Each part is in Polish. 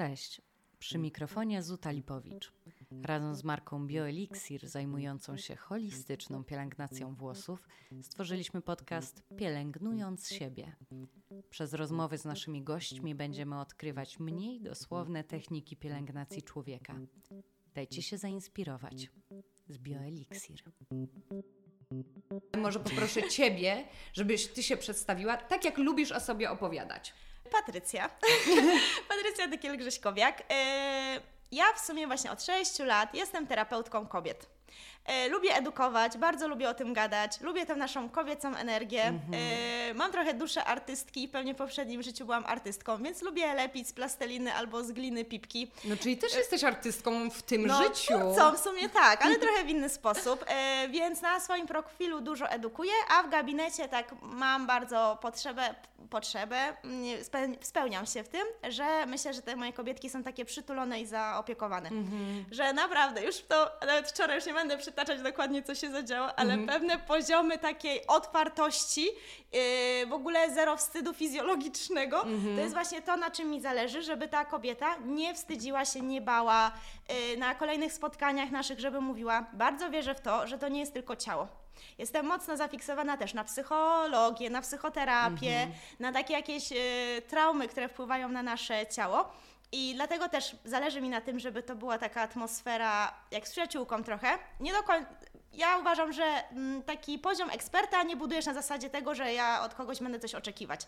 Cześć, przy mikrofonie Zuta Lipowicz. Razem z marką BioElixir zajmującą się holistyczną pielęgnacją włosów stworzyliśmy podcast Pielęgnując siebie. Przez rozmowy z naszymi gośćmi będziemy odkrywać mniej dosłowne techniki pielęgnacji człowieka. Dajcie się zainspirować z BioElixir. Może poproszę Ciebie, żebyś Ty się przedstawiła tak, jak lubisz o sobie opowiadać. Patrycja. Patrycja Dykiel-Grześkowiak. E, ja w sumie właśnie od 6 lat jestem terapeutką kobiet. E, lubię edukować, bardzo lubię o tym gadać, lubię tę naszą kobiecą energię. E, mam trochę duszę artystki, pewnie w poprzednim życiu byłam artystką, więc lubię lepić z plasteliny albo z gliny pipki. No czyli też jesteś artystką w tym No, życiu. twórcą w sumie tak, ale trochę w inny sposób. E, więc na swoim profilu dużo edukuję, a w gabinecie tak mam bardzo potrzebę, potrzebę, spełniam się w tym, że myślę, że te moje kobietki są takie przytulone i zaopiekowane. Mhm. Że naprawdę, już to, nawet wczoraj już nie będę przytaczać dokładnie, co się zadziało, ale pewne poziomy takiej otwartości, yy, w ogóle zero wstydu fizjologicznego, to jest właśnie to, na czym mi zależy, żeby ta kobieta nie wstydziła się, nie bała yy, na kolejnych spotkaniach naszych, żeby mówiła, bardzo wierzę w to, że to nie jest tylko ciało. Jestem mocno zafiksowana też na psychologię, na psychoterapię, na takie jakieś y, traumy, które wpływają na nasze ciało. I dlatego też zależy mi na tym, żeby to była taka atmosfera jak z przyjaciółką trochę. Nie do końca. Ja uważam, że mm, taki poziom eksperta nie budujesz na zasadzie tego, że ja od kogoś będę coś oczekiwać.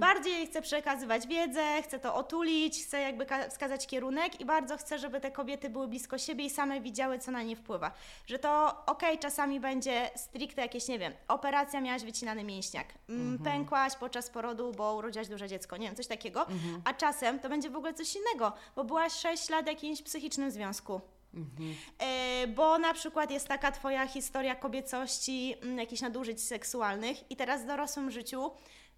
Bardziej chcę przekazywać wiedzę, chcę to otulić, chcę jakby ka- wskazać kierunek i bardzo chcę, żeby te kobiety były blisko siebie i same widziały, co na nie wpływa. Że to okej, czasami będzie stricte jakieś, nie wiem, operacja, miałaś wycinany mięśniak, mm, pękłaś podczas porodu, bo urodziłaś duże dziecko, nie wiem, coś takiego, a czasem to będzie w ogóle coś innego, bo byłaś 6 lat w jakimś psychicznym związku. E, bo na przykład jest taka Twoja historia kobiecości, mm, jakichś nadużyć seksualnych i teraz w dorosłym życiu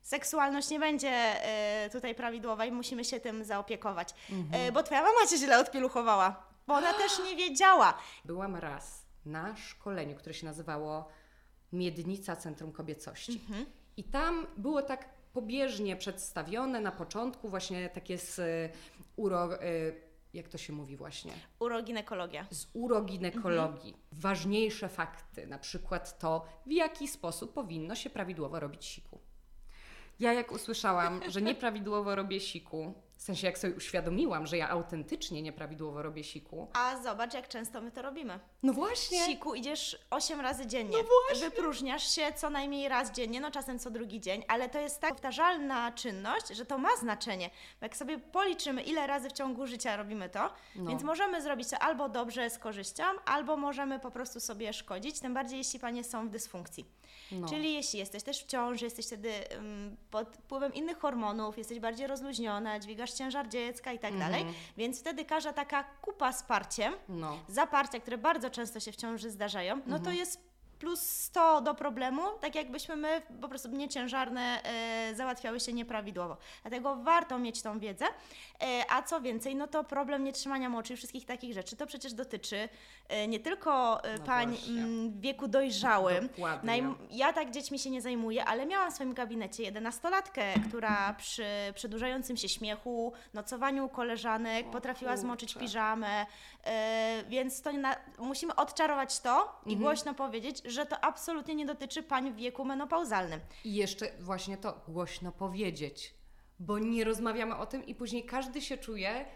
seksualność nie będzie e, tutaj prawidłowa i musimy się tym zaopiekować. E, bo Twoja mama Cię źle odpieluchowała, bo ona też nie wiedziała. Byłam raz na szkoleniu, które się nazywało Miednica Centrum Kobiecości. Mhm. I tam było tak pobieżnie przedstawione na początku właśnie takie z uro... Y, jak to się mówi właśnie? Uroginekologia. z uroginekologii. Ważniejsze fakty, na przykład to, w jaki sposób powinno się prawidłowo robić siku. Ja jak usłyszałam, że nieprawidłowo robię siku, w sensie jak sobie uświadomiłam, że ja autentycznie nieprawidłowo robię siku, A zobacz, jak często my to robimy. no właśnie, Siku idziesz 8 razy dziennie. No właśnie. Wypróżniasz się co najmniej raz dziennie, no czasem co drugi dzień, ale to jest tak powtarzalna czynność, że to ma znaczenie. Bo jak sobie policzymy, ile razy w ciągu życia robimy to, No. więc możemy zrobić to albo dobrze z korzyścią, albo możemy po prostu sobie szkodzić, tym bardziej jeśli panie są w dysfunkcji. No. Czyli jeśli jesteś też w ciąży, jesteś wtedy ym, pod wpływem innych hormonów, jesteś bardziej rozluźniona, dźwigasz ciężar dziecka i tak dalej, więc wtedy każda taka kupa z parciem no. zaparcia, które bardzo często się w ciąży zdarzają, no Mhm. to jest plus 100 do problemu, tak jakbyśmy my po prostu nieciężarne e, załatwiały się nieprawidłowo. Dlatego warto mieć tą wiedzę. E, a co więcej, no to problem nietrzymania moczy i wszystkich takich rzeczy, to przecież dotyczy e, nie tylko No pań mm, w wieku dojrzałym. Dokładnie. Ja tak dziećmi się nie zajmuję, ale miałam w swoim gabinecie jedenastolatkę, która przy przedłużającym się śmiechu, nocowaniu koleżanek O potrafiła zmoczyć kurczę. piżamę, e, więc to na, musimy odczarować to i głośno powiedzieć, że to absolutnie nie dotyczy pań w wieku menopauzalnym. I jeszcze właśnie to głośno powiedzieć, bo nie rozmawiamy o tym i później każdy się czuje,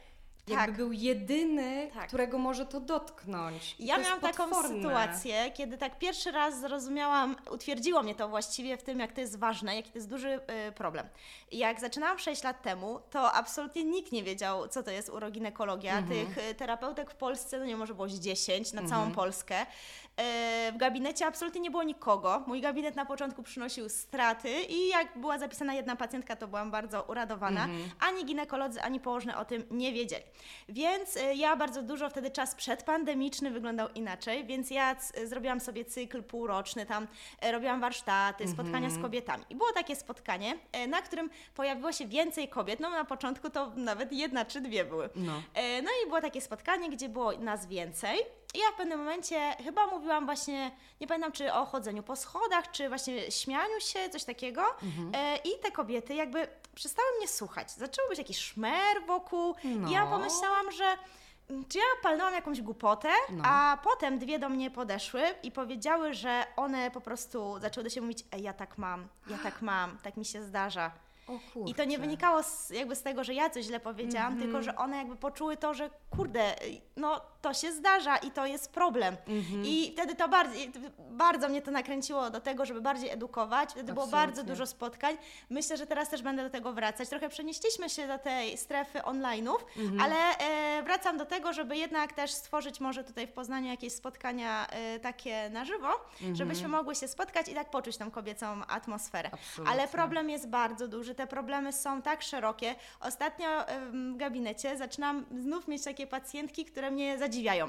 jakby Tak. był jedyny, Tak. którego może to dotknąć. I Ja to miałam taką sytuację, kiedy tak pierwszy raz zrozumiałam, utwierdziło mnie to właściwie w tym, jak to jest ważne, jaki to jest duży y, problem. Jak zaczynałam 6 lat temu, to absolutnie nikt nie wiedział, co to jest uroginekologia. Tych y, terapeutek w Polsce, no nie może było z 10 na całą Polskę. Y, w gabinecie absolutnie nie było nikogo. Mój gabinet na początku przynosił straty i jak była zapisana jedna pacjentka, to byłam bardzo uradowana. Ani ginekolodzy, ani położne o tym nie wiedzieli. Więc y, ja bardzo dużo wtedy czas przedpandemiczny wyglądał inaczej, więc ja c- zrobiłam sobie cykl półroczny, tam e, robiłam warsztaty, spotkania z kobietami. I było takie spotkanie, e, na którym pojawiło się więcej kobiet. No na początku to nawet jedna czy dwie były. No. E, No i było takie spotkanie, gdzie było nas więcej. I ja w pewnym momencie chyba mówiłam właśnie, nie pamiętam czy o chodzeniu po schodach, czy właśnie śmianiu się, coś takiego. E, I te kobiety jakby przestały mnie słuchać. Zaczęło być jakiś szmer wokół No. i ja pomyślałam, że mm, czy ja palnęłam jakąś głupotę, No. a potem dwie do mnie podeszły i powiedziały, że one po prostu zaczęły do siebie mówić, ej, ja tak mam, ja tak mam, tak mi się zdarza. I to nie wynikało z, jakby z tego, że ja coś źle powiedziałam, Mhm. tylko że one jakby poczuły to, że kurde, no to się zdarza i to jest problem. Mhm. I wtedy to bardziej, bardzo mnie to nakręciło do tego, żeby bardziej edukować. Wtedy było bardzo Absolutnie. dużo spotkań. Myślę, że teraz też będę do tego wracać. Trochę przenieśliśmy się do tej strefy online'ów, Mhm. ale e, wracam do tego, żeby jednak też stworzyć może tutaj w Poznaniu jakieś spotkania e, takie na żywo, Mhm. żebyśmy mogły się spotkać i tak poczuć tą kobiecą atmosferę. Absolutnie. Ale problem jest bardzo duży, te problemy są tak szerokie. Ostatnio w gabinecie zaczynam znów mieć takie pacjentki, które mnie zadziwiają.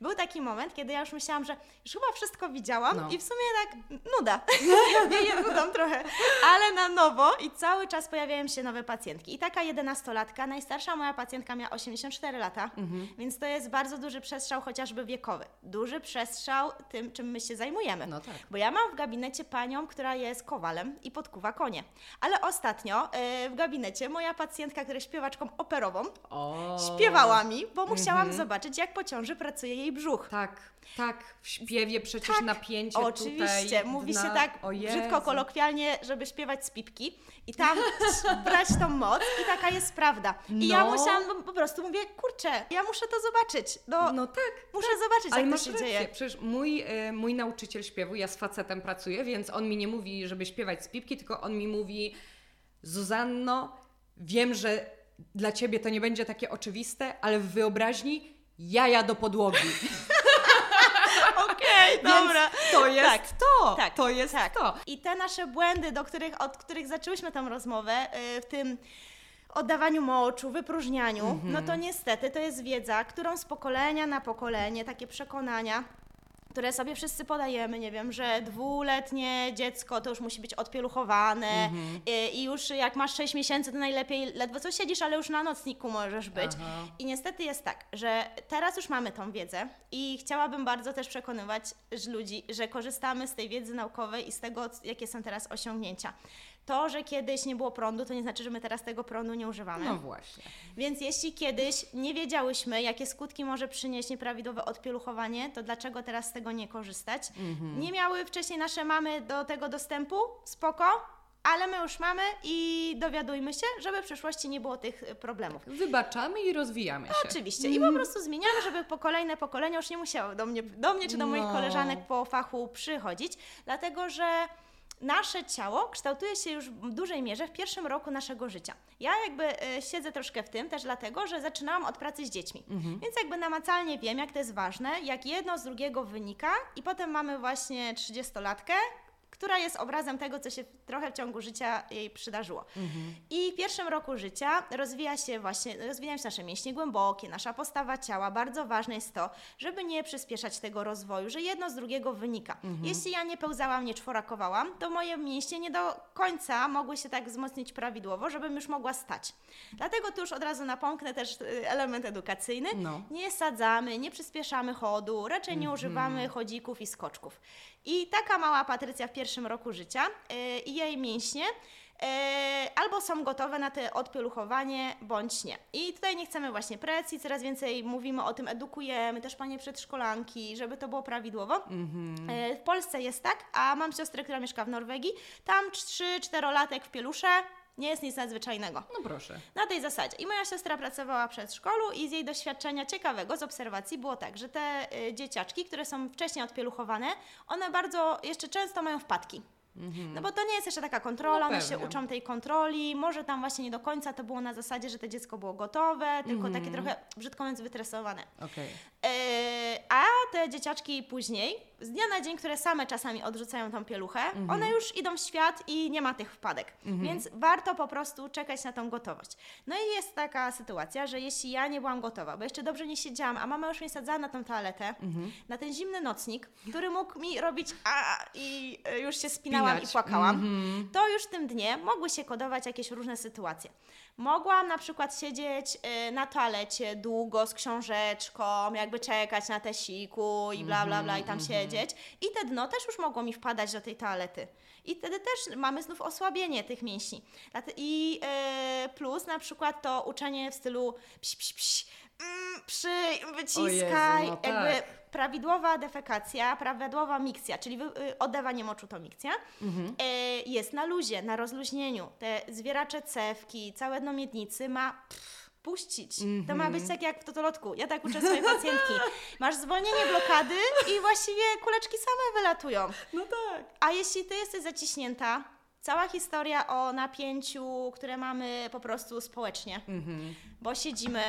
Był taki moment, kiedy ja już myślałam, że już chyba wszystko widziałam No. i w sumie tak nuda. Wieje nudą trochę, ale na nowo i cały czas pojawiają się nowe pacjentki. I taka jedenastolatka, najstarsza moja pacjentka miała 84 lata, Mhm. więc to jest bardzo duży przestrzał chociażby wiekowy. Duży przestrzał tym, czym my się zajmujemy. No tak. Bo ja mam w gabinecie panią, która jest kowalem i podkuwa konie. Ale ostatnio e, w gabinecie moja pacjentka, która jest śpiewaczką operową, O. śpiewała mi, bo musiałam Mhm. zobaczyć, jak po ciąży pracuje jej brzuch. Tak, tak. W śpiewie przecież Tak, napięcie Oczywiście, tutaj. mówi dna. się tak brzydko, kolokwialnie, żeby śpiewać z pipki i tam brać tą moc i taka jest prawda. I ja No. musiałam, no, po prostu mówię, kurczę, ja muszę to zobaczyć, no, No tak. muszę zobaczyć, Ale jak to się rację, dzieje. przecież mój, e, mój nauczyciel śpiewu, ja z facetem pracuję, więc on mi nie mówi, żeby śpiewać z pipki, tylko on mi mówi Zuzanno, wiem, że dla Ciebie to nie będzie takie oczywiste, ale w wyobraźni jaja do podłogi. Okej, dobra. Więc to jest Tak, to. tak, to jest tak. to. I te nasze błędy, do których, od których zaczęłyśmy tę rozmowę, y, w tym oddawaniu moczu, wypróżnianiu, Mhm. no to niestety to jest wiedza, którą z pokolenia na pokolenie, takie przekonania, które sobie wszyscy podajemy, nie wiem, że dwuletnie dziecko to już musi być odpieluchowane Mhm. y, i już jak masz 6 miesięcy, to najlepiej ledwo co siedzisz, ale już na nocniku możesz być. Aha. I niestety jest tak, że teraz już mamy tą wiedzę i chciałabym bardzo też przekonywać ludzi, że korzystamy z tej wiedzy naukowej i z tego, jakie są teraz osiągnięcia. To, że kiedyś nie było prądu, to nie znaczy, że my teraz tego prądu nie używamy. No właśnie. Więc jeśli kiedyś nie wiedziałyśmy, jakie skutki może przynieść nieprawidłowe odpieluchowanie, to dlaczego teraz z tego nie korzystać? Mhm. Nie miały wcześniej nasze mamy do tego dostępu, spoko, ale my już mamy i dowiadujmy się, żeby w przyszłości nie było tych y, problemów. Wybaczamy i rozwijamy się. Oczywiście. I po prostu zmieniamy, żeby po kolejne pokolenia już nie musiały do mnie, do mnie czy do moich No. koleżanek po fachu przychodzić, dlatego że nasze ciało kształtuje się już w dużej mierze w pierwszym roku naszego życia. Ja jakby e, siedzę troszkę w tym też dlatego, że zaczynałam od pracy z dziećmi. Więc jakby namacalnie wiem, jak to jest ważne, jak jedno z drugiego wynika i potem mamy właśnie 30-latkę, która jest obrazem tego, co się trochę w ciągu życia jej przydarzyło. I w pierwszym roku życia rozwija się właśnie, rozwijają się nasze mięśnie głębokie, nasza postawa ciała. Bardzo ważne jest to, żeby nie przyspieszać tego rozwoju, że jedno z drugiego wynika. Jeśli ja nie pełzałam, nie czworakowałam, to moje mięśnie nie do końca mogły się tak wzmocnić prawidłowo, żebym już mogła stać. Dlatego tu już od razu napomknę też y, element edukacyjny. No. Nie sadzamy, nie przyspieszamy chodu, raczej nie używamy chodzików i skoczków. I taka mała Patrycja w pierwszym roku życia yy, i jej mięśnie yy, albo są gotowe na to odpieluchowanie, bądź nie. I tutaj nie chcemy właśnie presji, coraz więcej mówimy o tym, edukujemy też panie przedszkolanki, żeby to było prawidłowo. Yy, w Polsce jest tak, a mam siostrę, która mieszka w Norwegii, tam 3-4-latek w pielusze nie jest nic nadzwyczajnego. No proszę. Na tej zasadzie. I moja siostra pracowała w przedszkolu i z jej doświadczenia ciekawego, z obserwacji było tak, że te y, dzieciaczki, które są wcześniej odpieluchowane, one bardzo jeszcze często mają wpadki. No bo to nie jest jeszcze taka kontrola, No one się uczą tej kontroli, może tam właśnie nie do końca to było na zasadzie, że to dziecko było gotowe, tylko takie trochę, brzydko mówiąc, wytresowane. Okej. Yy, a te dzieciaczki później, z dnia na dzień, które same czasami odrzucają tą pieluchę, Mhm. one już idą w świat i nie ma tych wpadek. Więc warto po prostu czekać na tą gotowość. No i jest taka sytuacja, że jeśli ja nie byłam gotowa, bo jeszcze dobrze nie siedziałam, a mama już mnie sadzała na tą toaletę, Mhm. na ten zimny nocnik, który mógł mi robić a i y, już się spinałam miałam i płakałam, Mhm. to już w tym dnie mogły się kodować jakieś różne sytuacje. Mogłam na przykład siedzieć y, na toalecie długo z książeczką, jakby czekać na te siku i bla bla bla i tam siedzieć. I te dno też już mogło mi wpadać do tej toalety. I wtedy też mamy znów osłabienie tych mięśni. I y, plus na przykład to uczenie w stylu pś, pś, pś, mm, przyj, wyciskaj, no jakby tak. prawidłowa defekacja, prawidłowa mikcja, czyli y, oddawanie moczu to mikcja, Mhm. e, jest na luzie, na rozluźnieniu. Te zwieracze cewki, całe dno miednicy ma pff, puścić. To ma być tak jak w totolotku. Ja tak uczę swoje pacjentki. Masz zwolnienie blokady i właściwie kuleczki same wylatują. No tak. A jeśli ty jesteś zaciśnięta, cała historia o napięciu, które mamy po prostu społecznie, Mhm. bo siedzimy,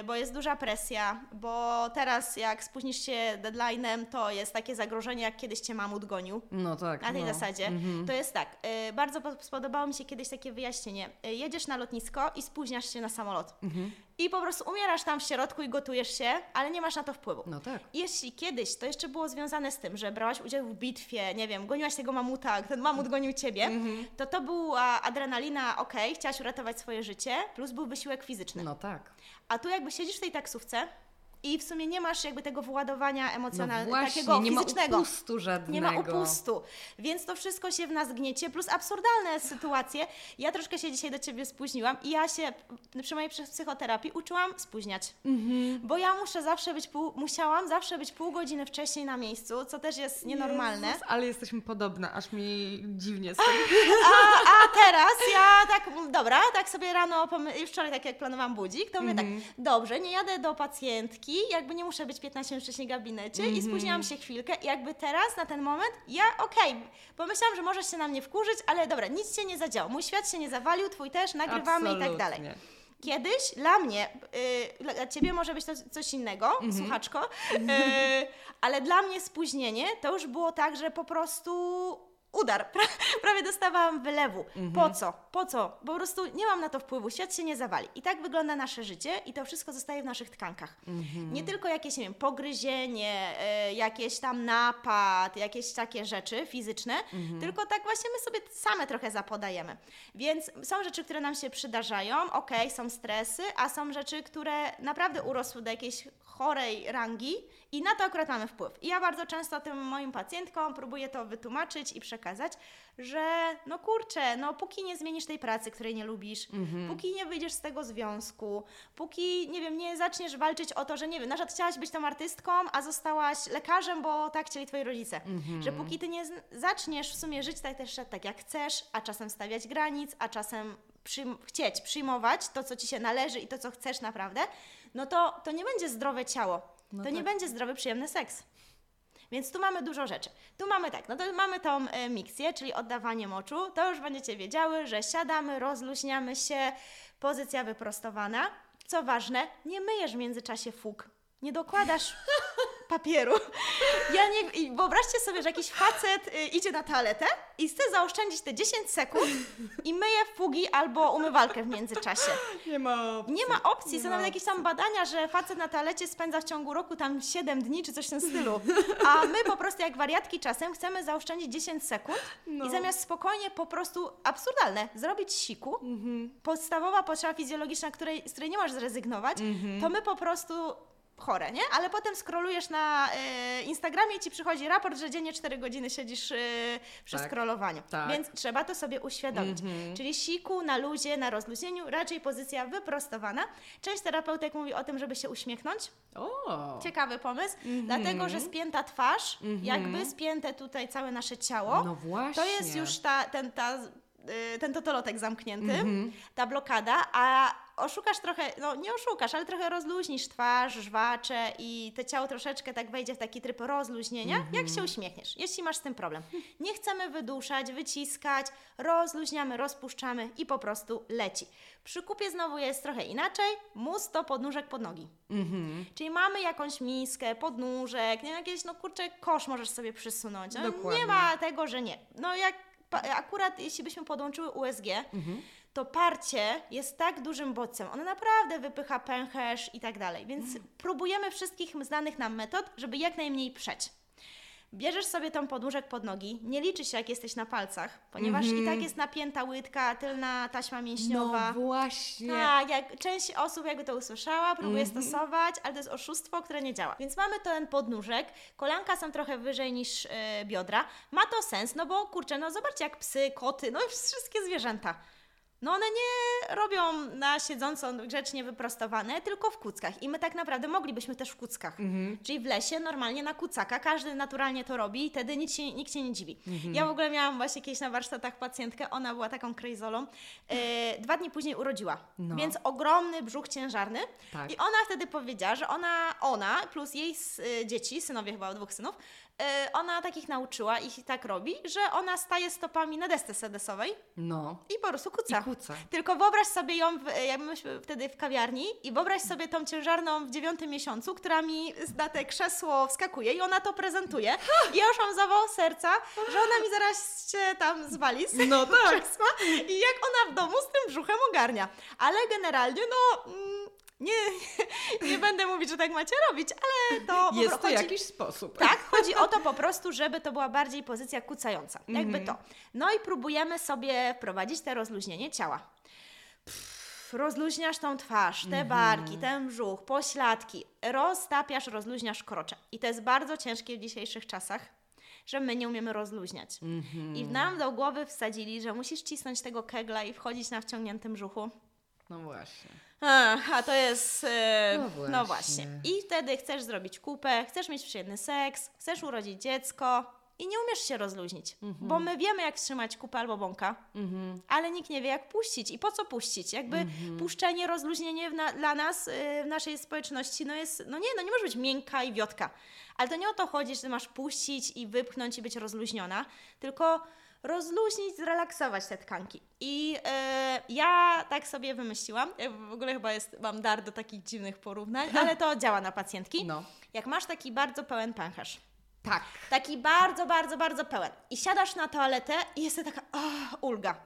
y, bo jest duża presja, bo teraz jak spóźnisz się deadline'em, to jest takie zagrożenie, jak kiedyś cię mamut gonił. No tak. Na tej no. zasadzie. Mhm. To jest tak, y, bardzo po- spodobało mi się kiedyś takie wyjaśnienie. Y, jedziesz na lotnisko i spóźniasz się na samolot. Mhm. I po prostu umierasz tam w środku i gotujesz się, ale nie masz na to wpływu. No tak. Jeśli kiedyś to jeszcze było związane z tym, że brałaś udział w bitwie, nie wiem, goniłaś tego mamuta, ten mamut gonił ciebie, Mhm. to to była adrenalina, okej, chciałaś uratować swoje życie, plus był wysiłek fizyczny. No tak. A tu jakby siedzisz w tej taksówce i w sumie nie masz jakby tego wyładowania No emocjonalnego, właśnie, takiego nie ma fizycznego. upustu żadnego. Nie ma upustu, więc to wszystko się w nas gniecie, plus absurdalne sytuacje. Ja troszkę się dzisiaj do Ciebie spóźniłam i ja się przy mojej psy- psychoterapii uczyłam spóźniać. Mhm. Bo ja muszę zawsze być, pół, musiałam zawsze być pół godziny wcześniej na miejscu, co też jest nienormalne. Jezus, ale jesteśmy podobne, aż mi dziwnie tego. A, a teraz ja tak, dobra, tak sobie rano, już wczoraj tak jak planowałam budzik, to mówię tak, dobrze, nie jadę do pacjentki, jakby nie muszę być 15 minut wcześniej w gabinecie i spóźniłam się chwilkę i jakby teraz, na ten moment, ja okej, pomyślałam, że możesz się na mnie wkurzyć, ale dobra, nic się nie zadziało, mój świat się nie zawalił, twój też, nagrywamy i tak dalej. Absolutnie. Kiedyś dla mnie, y, dla Ciebie może być to coś innego, słuchaczko, y, ale dla mnie spóźnienie to już było tak, że po prostu udar, pra, prawie dostawałam wylewu. Po co? Po co? Po prostu nie mam na to wpływu, świat się nie zawali. I tak wygląda nasze życie i to wszystko zostaje w naszych tkankach. Nie tylko jakieś, nie wiem, pogryzienie, y, jakieś tam napad, jakieś takie rzeczy fizyczne, tylko tak właśnie my sobie same trochę zapodajemy. Więc są rzeczy, które nam się przydarzają, okej, są stresy, a są rzeczy, które naprawdę urosły do jakiejś chorej rangi i na to akurat mamy wpływ. I ja bardzo często tym moim pacjentkom próbuję to wytłumaczyć i przekazać, że no kurczę, no póki nie zmienisz tej pracy, której nie lubisz, póki nie wyjdziesz z tego związku, póki, nie wiem, nie zaczniesz walczyć o to, że nie wiem, na przykład chciałaś być tą artystką, a zostałaś lekarzem, bo tak chcieli twoi rodzice. Że póki ty nie zaczniesz w sumie żyć tak też tak jak chcesz, a czasem stawiać granic, a czasem przyjm- chcieć przyjmować to, co ci się należy i to, co chcesz naprawdę, no to, to nie będzie zdrowe ciało. No to nie tak. będzie zdrowy, przyjemny seks. Więc tu mamy dużo rzeczy. Tu mamy tak, no to mamy tą e, miksję, czyli oddawanie moczu. To już będziecie wiedziały, że siadamy, rozluźniamy się, pozycja wyprostowana. Co ważne, nie myjesz w międzyczasie fug. Nie dokładasz papieru. Ja nie, wyobraźcie sobie, że jakiś facet y, idzie na toaletę i chce zaoszczędzić te 10 sekund i myje fugi albo umywalkę w międzyczasie. Nie ma opcji. Nie ma opcji, Nie są ma nawet jakieś tam badania, że facet na toalecie spędza w ciągu roku tam 7 dni czy coś w tym stylu. A my po prostu jak wariatki czasem chcemy zaoszczędzić 10 sekund No. i zamiast spokojnie po prostu absurdalne zrobić siku, Mhm. podstawowa potrzeba fizjologiczna, której, z której nie możesz zrezygnować, Mhm. to my po prostu chore, nie? Ale potem skrolujesz na e, Instagramie i ci przychodzi raport, że dziennie 4 godziny siedzisz e, przy Tak. scrollowaniu. Tak. Więc trzeba to sobie uświadomić. Mhm. Czyli siku na luzie, na rozluźnieniu, raczej pozycja wyprostowana. Część terapeutek mówi o tym, żeby się uśmiechnąć. O. Ciekawy pomysł, Mhm. dlatego że spięta twarz, jakby spięte tutaj całe nasze ciało, No właśnie. to jest już ta, ten, ta, y, ten totolotek zamknięty, Mhm. ta blokada, a oszukasz trochę, no nie oszukasz, ale trochę rozluźnisz twarz, żwacze i to ciało troszeczkę tak wejdzie w taki tryb rozluźnienia, jak się uśmiechniesz, jeśli masz z tym problem. Nie chcemy wyduszać, wyciskać, rozluźniamy, rozpuszczamy i po prostu leci. Przy kupie znowu jest trochę inaczej, mus to podnóżek pod nogi. Mhm. Czyli mamy jakąś miskę, podnóżek, nie jakieś, no kurczę, kosz możesz sobie przysunąć. No, nie ma tego, że nie. No jak akurat jeśli byśmy podłączyły USG, Mhm. To parcie jest tak dużym bodźcem. Ono naprawdę wypycha pęcherz i tak dalej. Więc Mhm. próbujemy wszystkich znanych nam metod, żeby jak najmniej przeć. bierzesz sobie tą podnóżek pod nogi, nie liczy się jak jesteś na palcach, ponieważ i tak jest napięta łydka, tylna taśma mięśniowa. No właśnie. Tak, jak część osób jakby to usłyszała, próbuje stosować, ale to jest oszustwo, które nie działa. Więc mamy ten podnóżek, kolanka są trochę wyżej niż e, biodra. Ma to sens, no bo kurczę, no zobaczcie jak psy, koty, no wszystkie zwierzęta. No one nie robią na siedząco grzecznie wyprostowane, tylko w kuckach. I my tak naprawdę moglibyśmy też w kuckach. Czyli w lesie normalnie na kucaka, każdy naturalnie to robi i wtedy nikt się, nikt się nie dziwi. Ja w ogóle miałam właśnie kiedyś na warsztatach pacjentkę, ona była taką krejzolą. E, dwa dni później urodziła, No. więc ogromny brzuch ciężarny. Tak. I ona wtedy powiedziała, że ona, ona plus jej y, dzieci, synowie chyba dwóch synów, ona takich nauczyła i tak robi, że ona staje stopami na desce sedesowej No. i po prostu kuca. Kuca. Tylko wyobraź sobie ją, w, myśmy wtedy w kawiarni i wyobraź sobie tą ciężarną w dziewiątym miesiącu, która mi na te krzesło wskakuje i ona to prezentuje. I ja już mam zawał serca, że ona mi zaraz się tam zwali z No tak. krzesła i jak ona w domu z tym brzuchem ogarnia. Ale generalnie, no... mm, Nie, nie będę mówić, że tak macie robić, ale to Jest to chodzi- jakiś sposób. tak, chodzi o to po prostu, żeby to była bardziej pozycja kucająca. Jakby Mhm. to. No i próbujemy sobie wprowadzić te rozluźnienie ciała. Pff, rozluźniasz tą twarz, te Mhm. barki, ten brzuch, pośladki, roztapiasz, rozluźniasz krocze. I to jest bardzo ciężkie w dzisiejszych czasach, że my nie umiemy rozluźniać. Mhm. I nam do głowy wsadzili, że musisz cisnąć tego kegla i wchodzić na wciągniętym brzuchu. No właśnie. A, a to jest. e, No no, właśnie. właśnie. I wtedy chcesz zrobić kupę, chcesz mieć przyjemny seks, chcesz urodzić dziecko i nie umiesz się rozluźnić. Mhm. Bo my wiemy, jak trzymać kupę albo bąka, ale nikt nie wie, jak puścić. I po co puścić? Jakby Mhm. puszczenie, rozluźnienie na, dla nas, y, w naszej społeczności, no jest. No nie, no nie może być miękka i wiotka. Ale to nie o to chodzi, że ty masz puścić i wypchnąć i być rozluźniona, tylko rozluźnić, zrelaksować te tkanki. I e, ja tak sobie wymyśliłam, ja w ogóle chyba jest, mam dar do takich dziwnych porównań, ale to działa na pacjentki. No. Jak masz taki bardzo pełen pęcherz, Tak. taki bardzo, bardzo, bardzo pełen i siadasz na toaletę i jest taka ah, ulga.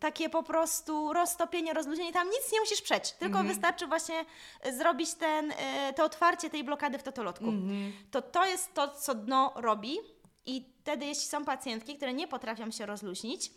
Takie po prostu roztopienie, rozluźnienie, tam nic nie musisz przeć, tylko wystarczy właśnie e, zrobić ten, e, to otwarcie tej blokady w totolotku. To to jest to, co dno robi i wtedy jeśli są pacjentki, które nie potrafią się rozluźnić,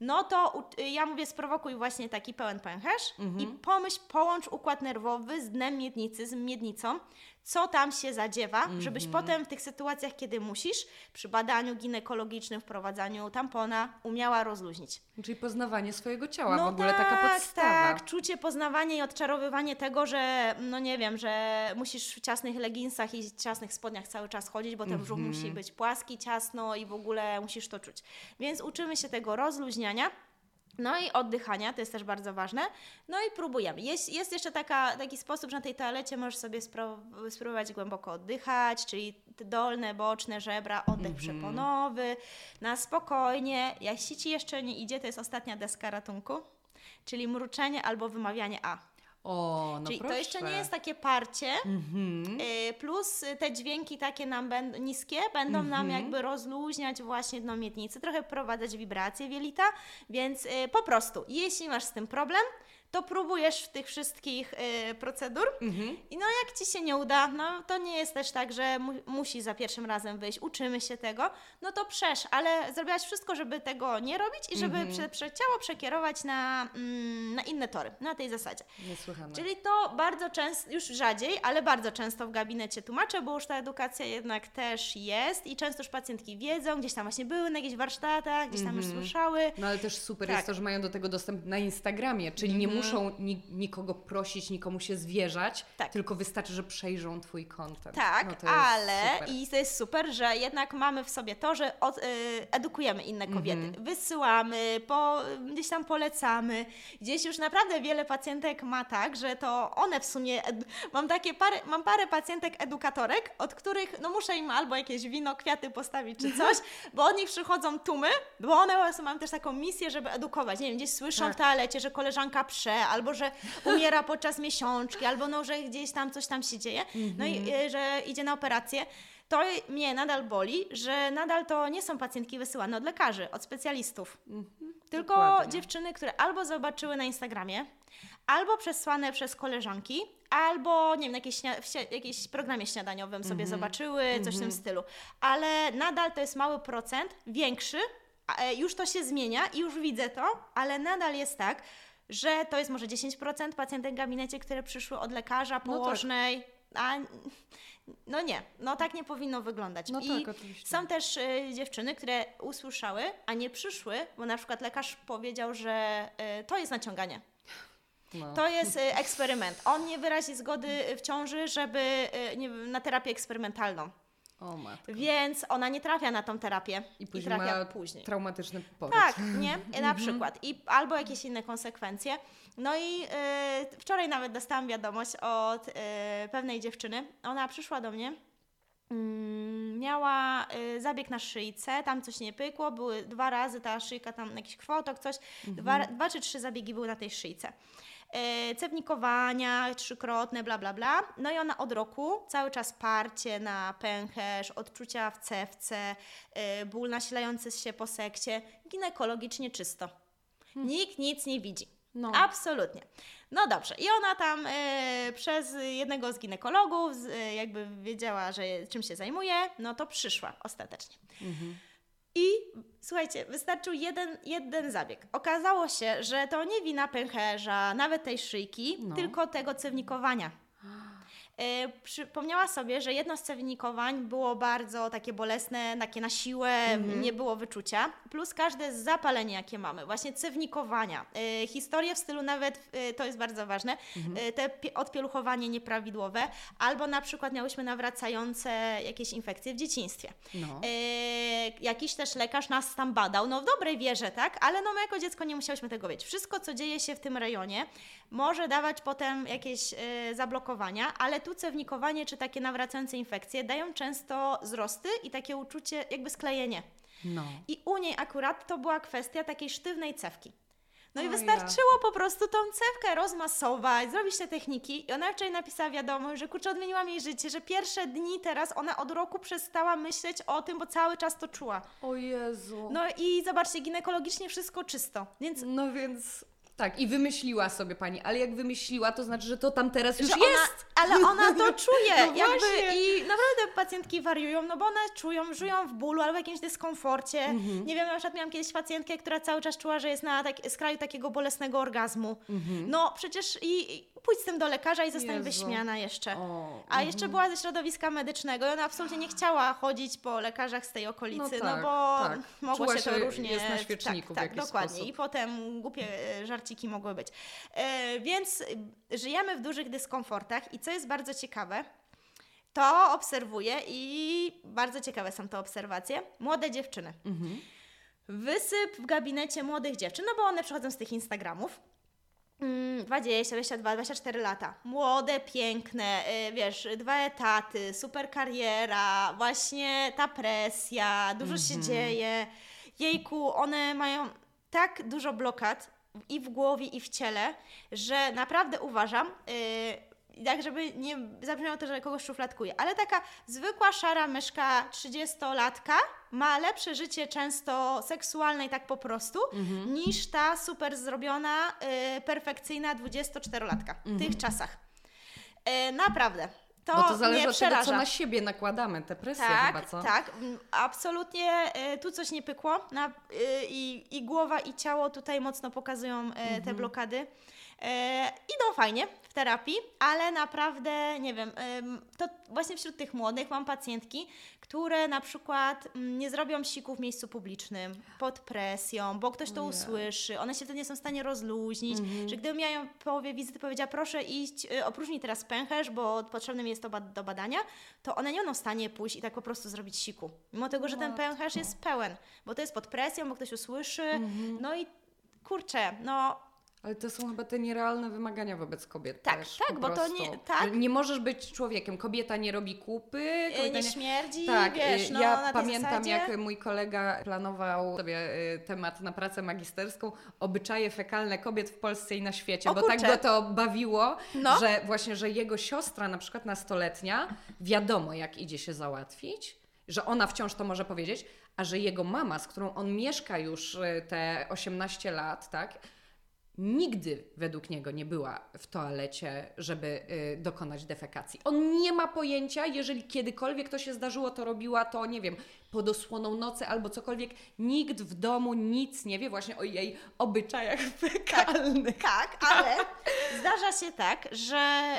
no to ja mówię, sprowokuj właśnie taki pełen pęcherz i pomyśl, połącz układ nerwowy z dnem miednicy, z miednicą, co tam się zadziewa, żebyś potem w tych sytuacjach, kiedy musisz, przy badaniu ginekologicznym, wprowadzaniu tampona, umiała rozluźnić. Czyli poznawanie swojego ciała, w ogóle taka podstawa. Tak, czucie, poznawanie i odczarowywanie tego, że no nie wiem, że musisz w ciasnych leginsach i ciasnych spodniach cały czas chodzić, bo ten brzuch Mhm. musi być płaski, ciasno i w ogóle musisz to czuć. Więc uczymy się tego rozluźniania. No i oddychania, to jest też bardzo ważne. No i próbujemy. Jest, jest jeszcze taka, taki sposób, że na tej toalecie możesz sobie spróbować głęboko oddychać, czyli dolne, boczne żebra, oddech przeponowy, na spokojnie. Jeśli Ci jeszcze nie idzie, to jest ostatnia deska ratunku, czyli mruczenie albo wymawianie A. O, no czyli proszę. to jeszcze nie jest takie parcie, Mhm. y, plus y, te dźwięki takie nam będą niskie, będą nam jakby rozluźniać właśnie dno miednicy, trochę wprowadzać wibracje wielita, więc y, po prostu, jeśli masz z tym problem, to próbujesz w tych wszystkich y, procedur Mhm. i no jak Ci się nie uda, no to nie jest też tak, że mu, musi za pierwszym razem wyjść, uczymy się tego, no to przesz, ale zrobiłaś wszystko, żeby tego nie robić i żeby prze, prze, ciało przekierować na, mm, na inne tory, na tej zasadzie. Niesłychane. Czyli to bardzo często, już rzadziej, ale bardzo często w gabinecie tłumaczę, bo już ta edukacja jednak też jest i często już pacjentki wiedzą, gdzieś tam właśnie były na jakichś warsztatach, gdzieś tam już słyszały. No ale też super Tak. jest to, że mają do tego dostęp na Instagramie, czyli nie muszą ni- nikogo prosić, nikomu się zwierzać, Tak. tylko wystarczy, że przejrzą Twój content. Tak, no ale super. i to jest super, że jednak mamy w sobie to, że od, y, edukujemy inne kobiety. Mhm. Wysyłamy, po, gdzieś tam polecamy. Gdzieś już naprawdę wiele pacjentek ma tak, że to one w sumie. Mam takie parę, mam parę pacjentek edukatorek, od których no muszę im albo jakieś wino, kwiaty postawić czy coś, bo od nich przychodzą tłumy, bo one mają też taką misję, żeby edukować. Nie wiem, gdzieś słyszą Tak. w toalecie, że koleżanka prze, albo że umiera podczas miesiączki, albo no, że gdzieś tam coś tam się dzieje, no i Mhm. y, że idzie na operację. to mnie nadal boli, że nadal to nie są pacjentki wysyłane od lekarzy, od specjalistów. Tylko dokładnie. dziewczyny, które albo zobaczyły na Instagramie, albo przesłane przez koleżanki, albo nie wiem, na jakieś, jakieś programie śniadaniowym sobie zobaczyły, coś w tym stylu. Ale nadal to jest mały procent, większy, e, już to się zmienia i już widzę to, ale nadal jest tak, że to jest może 10% pacjentek w gabinecie, które przyszły od lekarza, No tak. położnej, a no nie, no tak nie powinno wyglądać. No I tak, są też y, dziewczyny, które usłyszały, a nie przyszły, bo na przykład lekarz powiedział, że y, to jest naciąganie. No. To jest y, eksperyment. On nie wyrazi zgody w ciąży, żeby y, nie, na terapię eksperymentalną. O matko. Więc ona nie trafia na tą terapię I później trafia ma później. traumatyczny poród. Tak, nie? Na przykład. I albo jakieś inne konsekwencje. No i y, wczoraj nawet dostałam wiadomość od y, pewnej dziewczyny. Ona przyszła do mnie. Mm, miała y, zabieg na szyjce, tam coś nie pykło, były dwa razy ta szyjka, tam jakiś krwotok, coś, dwa, dwa czy trzy zabiegi były na tej szyjce. Y, cewnikowania trzykrotne, bla, bla, bla. No i ona od roku cały czas parcie na pęcherz, odczucia w cewce, y, ból nasilający się po sekcie, ginekologicznie czysto. Nikt nic nie widzi. No. Absolutnie. No dobrze. I ona tam y, przez jednego z ginekologów y, jakby wiedziała, że czym się zajmuje, no to przyszła ostatecznie. I słuchajcie, wystarczył jeden, jeden zabieg. Okazało się, że to nie wina pęcherza, nawet tej szyjki, No. tylko tego cewnikowania. Y, przypomniała sobie, że jedno z cewnikowań było bardzo takie bolesne, takie na siłę, nie było wyczucia, plus każde zapalenie, jakie mamy, właśnie cewnikowania, y, historie w stylu nawet, y, to jest bardzo ważne, y, te pie- odpieluchowanie nieprawidłowe, albo na przykład miałyśmy nawracające jakieś infekcje w dzieciństwie. No. E, jakiś też lekarz nas tam badał, no w dobrej wierze, tak? Ale no my jako dziecko nie musiałyśmy tego wiedzieć. Wszystko, co dzieje się w tym rejonie, może dawać potem jakieś e, zablokowania, ale tu cewnikowanie czy takie nawracające infekcje dają często wzrosty i takie uczucie, jakby sklejenie. No. I u niej akurat to była kwestia takiej sztywnej cewki. No i wystarczyło po prostu tą cewkę rozmasować, zrobić te techniki. I ona wczoraj napisała wiadomość, że kurczę, odmieniłam jej życie, że pierwsze dni teraz ona od roku przestała myśleć o tym, bo cały czas to czuła. O Jezu. No i zobaczcie, ginekologicznie wszystko czysto. Więc No więc tak, i wymyśliła sobie pani, ale jak wymyśliła, to znaczy, że to tam teraz już że jest. Ona, ale ona to czuje. No jakby, właśnie. I naprawdę pacjentki wariują, no bo one czują, żyją w bólu albo jakimś dyskomforcie. Mhm. Nie wiem, na przykład miałam kiedyś pacjentkę, która cały czas czuła, że jest na tak, skraju takiego bolesnego orgazmu. No przecież i, i pójdź z tym do lekarza i zostań Mhm. Jezu. wyśmiana jeszcze. O, A jeszcze była ze środowiska medycznego i ona absolutnie nie chciała chodzić po lekarzach z tej okolicy, no, No tak, bo tak. mogło Czuła się to różnie... jest na świeczniku w Tak, tak dokładnie. sposób. I potem głupie e, żarciki mogły być. E, więc y, żyjemy w dużych dyskomfortach i co jest bardzo ciekawe, to obserwuję i bardzo ciekawe są te obserwacje. Młode dziewczyny. Mhm. Wysyp w gabinecie młodych dziewczyn, no bo one przychodzą z tych Instagramów. Mm, 20, 22, 24 lata. Młode, piękne, y, wiesz, dwa etaty, super kariera, właśnie ta presja, dużo się dzieje. Jejku, one mają tak dużo blokad i w głowie, i w ciele, że naprawdę uważam, yy, tak żeby nie zabrzmiało to, że kogoś szufladkuję, ale taka zwykła szara myszka 30-latka ma lepsze życie często seksualne i tak po prostu, niż ta super zrobiona, yy, perfekcyjna 24-latka w tych czasach. Yy, naprawdę. To, Bo to zależy mnie od tego, przeraża. co na siebie nakładamy, te presje Tak, chyba, co? tak, mm, absolutnie y, tu coś nie pykło na, y, i, i głowa i ciało tutaj mocno pokazują y, te Mhm. blokady. Y, idą fajnie w terapii, ale naprawdę, nie wiem, to właśnie wśród tych młodych mam pacjentki, które na przykład mm, nie zrobią siku w miejscu publicznym, pod presją, bo ktoś to usłyszy, one się wtedy nie są w stanie rozluźnić, Mhm. że gdybym ja ją w połowie wizyty powiedziała, proszę iść, y, opróżnij teraz pęcherz, bo potrzebny mi jest to do badania, to one nie będą w stanie pójść i tak po prostu zrobić siku. Mimo tego, że ten pęcherz jest pełen, bo to jest pod presją, bo ktoś usłyszy, Mhm. no i kurczę, no Ale to są chyba te nierealne wymagania wobec kobiet Tak, też, tak, bo to nie- tak. Nie możesz być człowiekiem. Kobieta nie robi kupy. Kobieta Nie śmierdzi, Tak, wiesz, y, no, ja pamiętam zasadzie. jak mój kolega planował sobie y, temat na pracę magisterską obyczaje fekalne kobiet w Polsce i na świecie, O bo tak kurczę. go to bawiło, No. że właśnie, że jego siostra na przykład nastoletnia wiadomo jak idzie się załatwić, że ona wciąż to może powiedzieć, a że jego mama, z którą on mieszka już te 18 lat, tak, nigdy według niego nie była w toalecie, żeby y, dokonać defekacji. On nie ma pojęcia, jeżeli kiedykolwiek to się zdarzyło, to robiła to, nie wiem, pod osłoną nocy albo cokolwiek. Nikt w domu nic nie wie właśnie o jej obyczajach fekalnych. Tak, ale zdarza się tak, że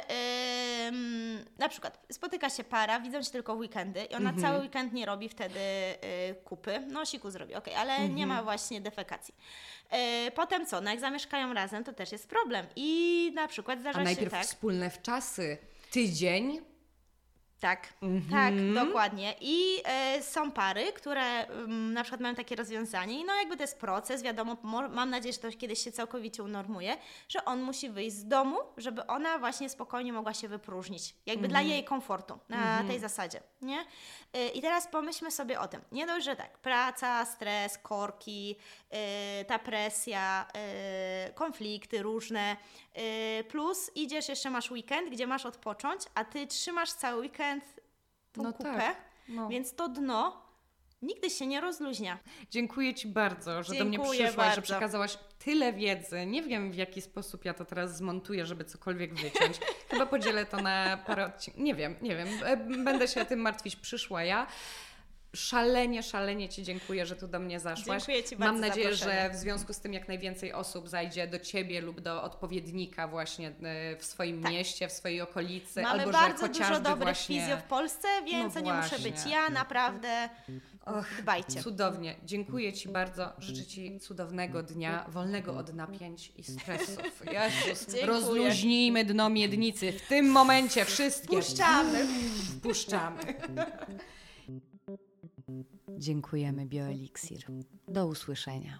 ym, na przykład spotyka się para, widzą się tylko w weekendy i ona cały weekend nie robi wtedy y, kupy. No, siku zrobi, ok, ale nie ma właśnie defekacji. Y, potem co? No jak zamieszkają razem, to też jest problem. I na przykład zdarza A się najpierw tak. wspólne wczasy. Tydzień. Tak, Mhm. tak, dokładnie. I e, są pary, które mm, na przykład mają takie rozwiązanie i no jakby to jest proces, wiadomo, mo- mam nadzieję, że to kiedyś się całkowicie unormuje, że on musi wyjść z domu, żeby ona właśnie spokojnie mogła się wypróżnić, jakby dla jej komfortu, na tej zasadzie, nie? E, I teraz pomyślmy sobie o tym. Nie dość, że tak, praca, stres, korki, e, ta presja, konflikty różne, plus idziesz, jeszcze masz weekend, gdzie masz odpocząć, a ty trzymasz cały weekend tą No kupę, tak, no. więc to dno nigdy się nie rozluźnia. Dziękuję Ci bardzo, że do mnie Dziękuję przyszłaś, że bardzo. przekazałaś tyle wiedzy. Nie wiem, w jaki sposób ja to teraz zmontuję, żeby cokolwiek wyciąć. Chyba podzielę to na parę odcinków. Nie wiem, nie wiem. E, Będę się tym martwić. Przyszła ja. Szalenie, szalenie Ci dziękuję, że tu do mnie zaszłaś. Dziękuję Ci Mam bardzo za nadzieję, że w związku z tym jak najwięcej osób zajdzie do Ciebie lub do odpowiednika właśnie e, w swoim Tak. mieście, w swojej okolicy. Mamy albo bardzo że dużo dobrych właśnie... fizjo w Polsce, więc No to nie muszę być ja, naprawdę. Dbajcie. Cudownie. Dziękuję Ci bardzo. Życzę Ci cudownego dnia, wolnego od napięć i stresów. Jezus, Dziękuję. rozluźnijmy dno miednicy. W tym momencie wszystkie Puszczamy. wpuszczamy. Dziękujemy Bioeliksir. Do usłyszenia.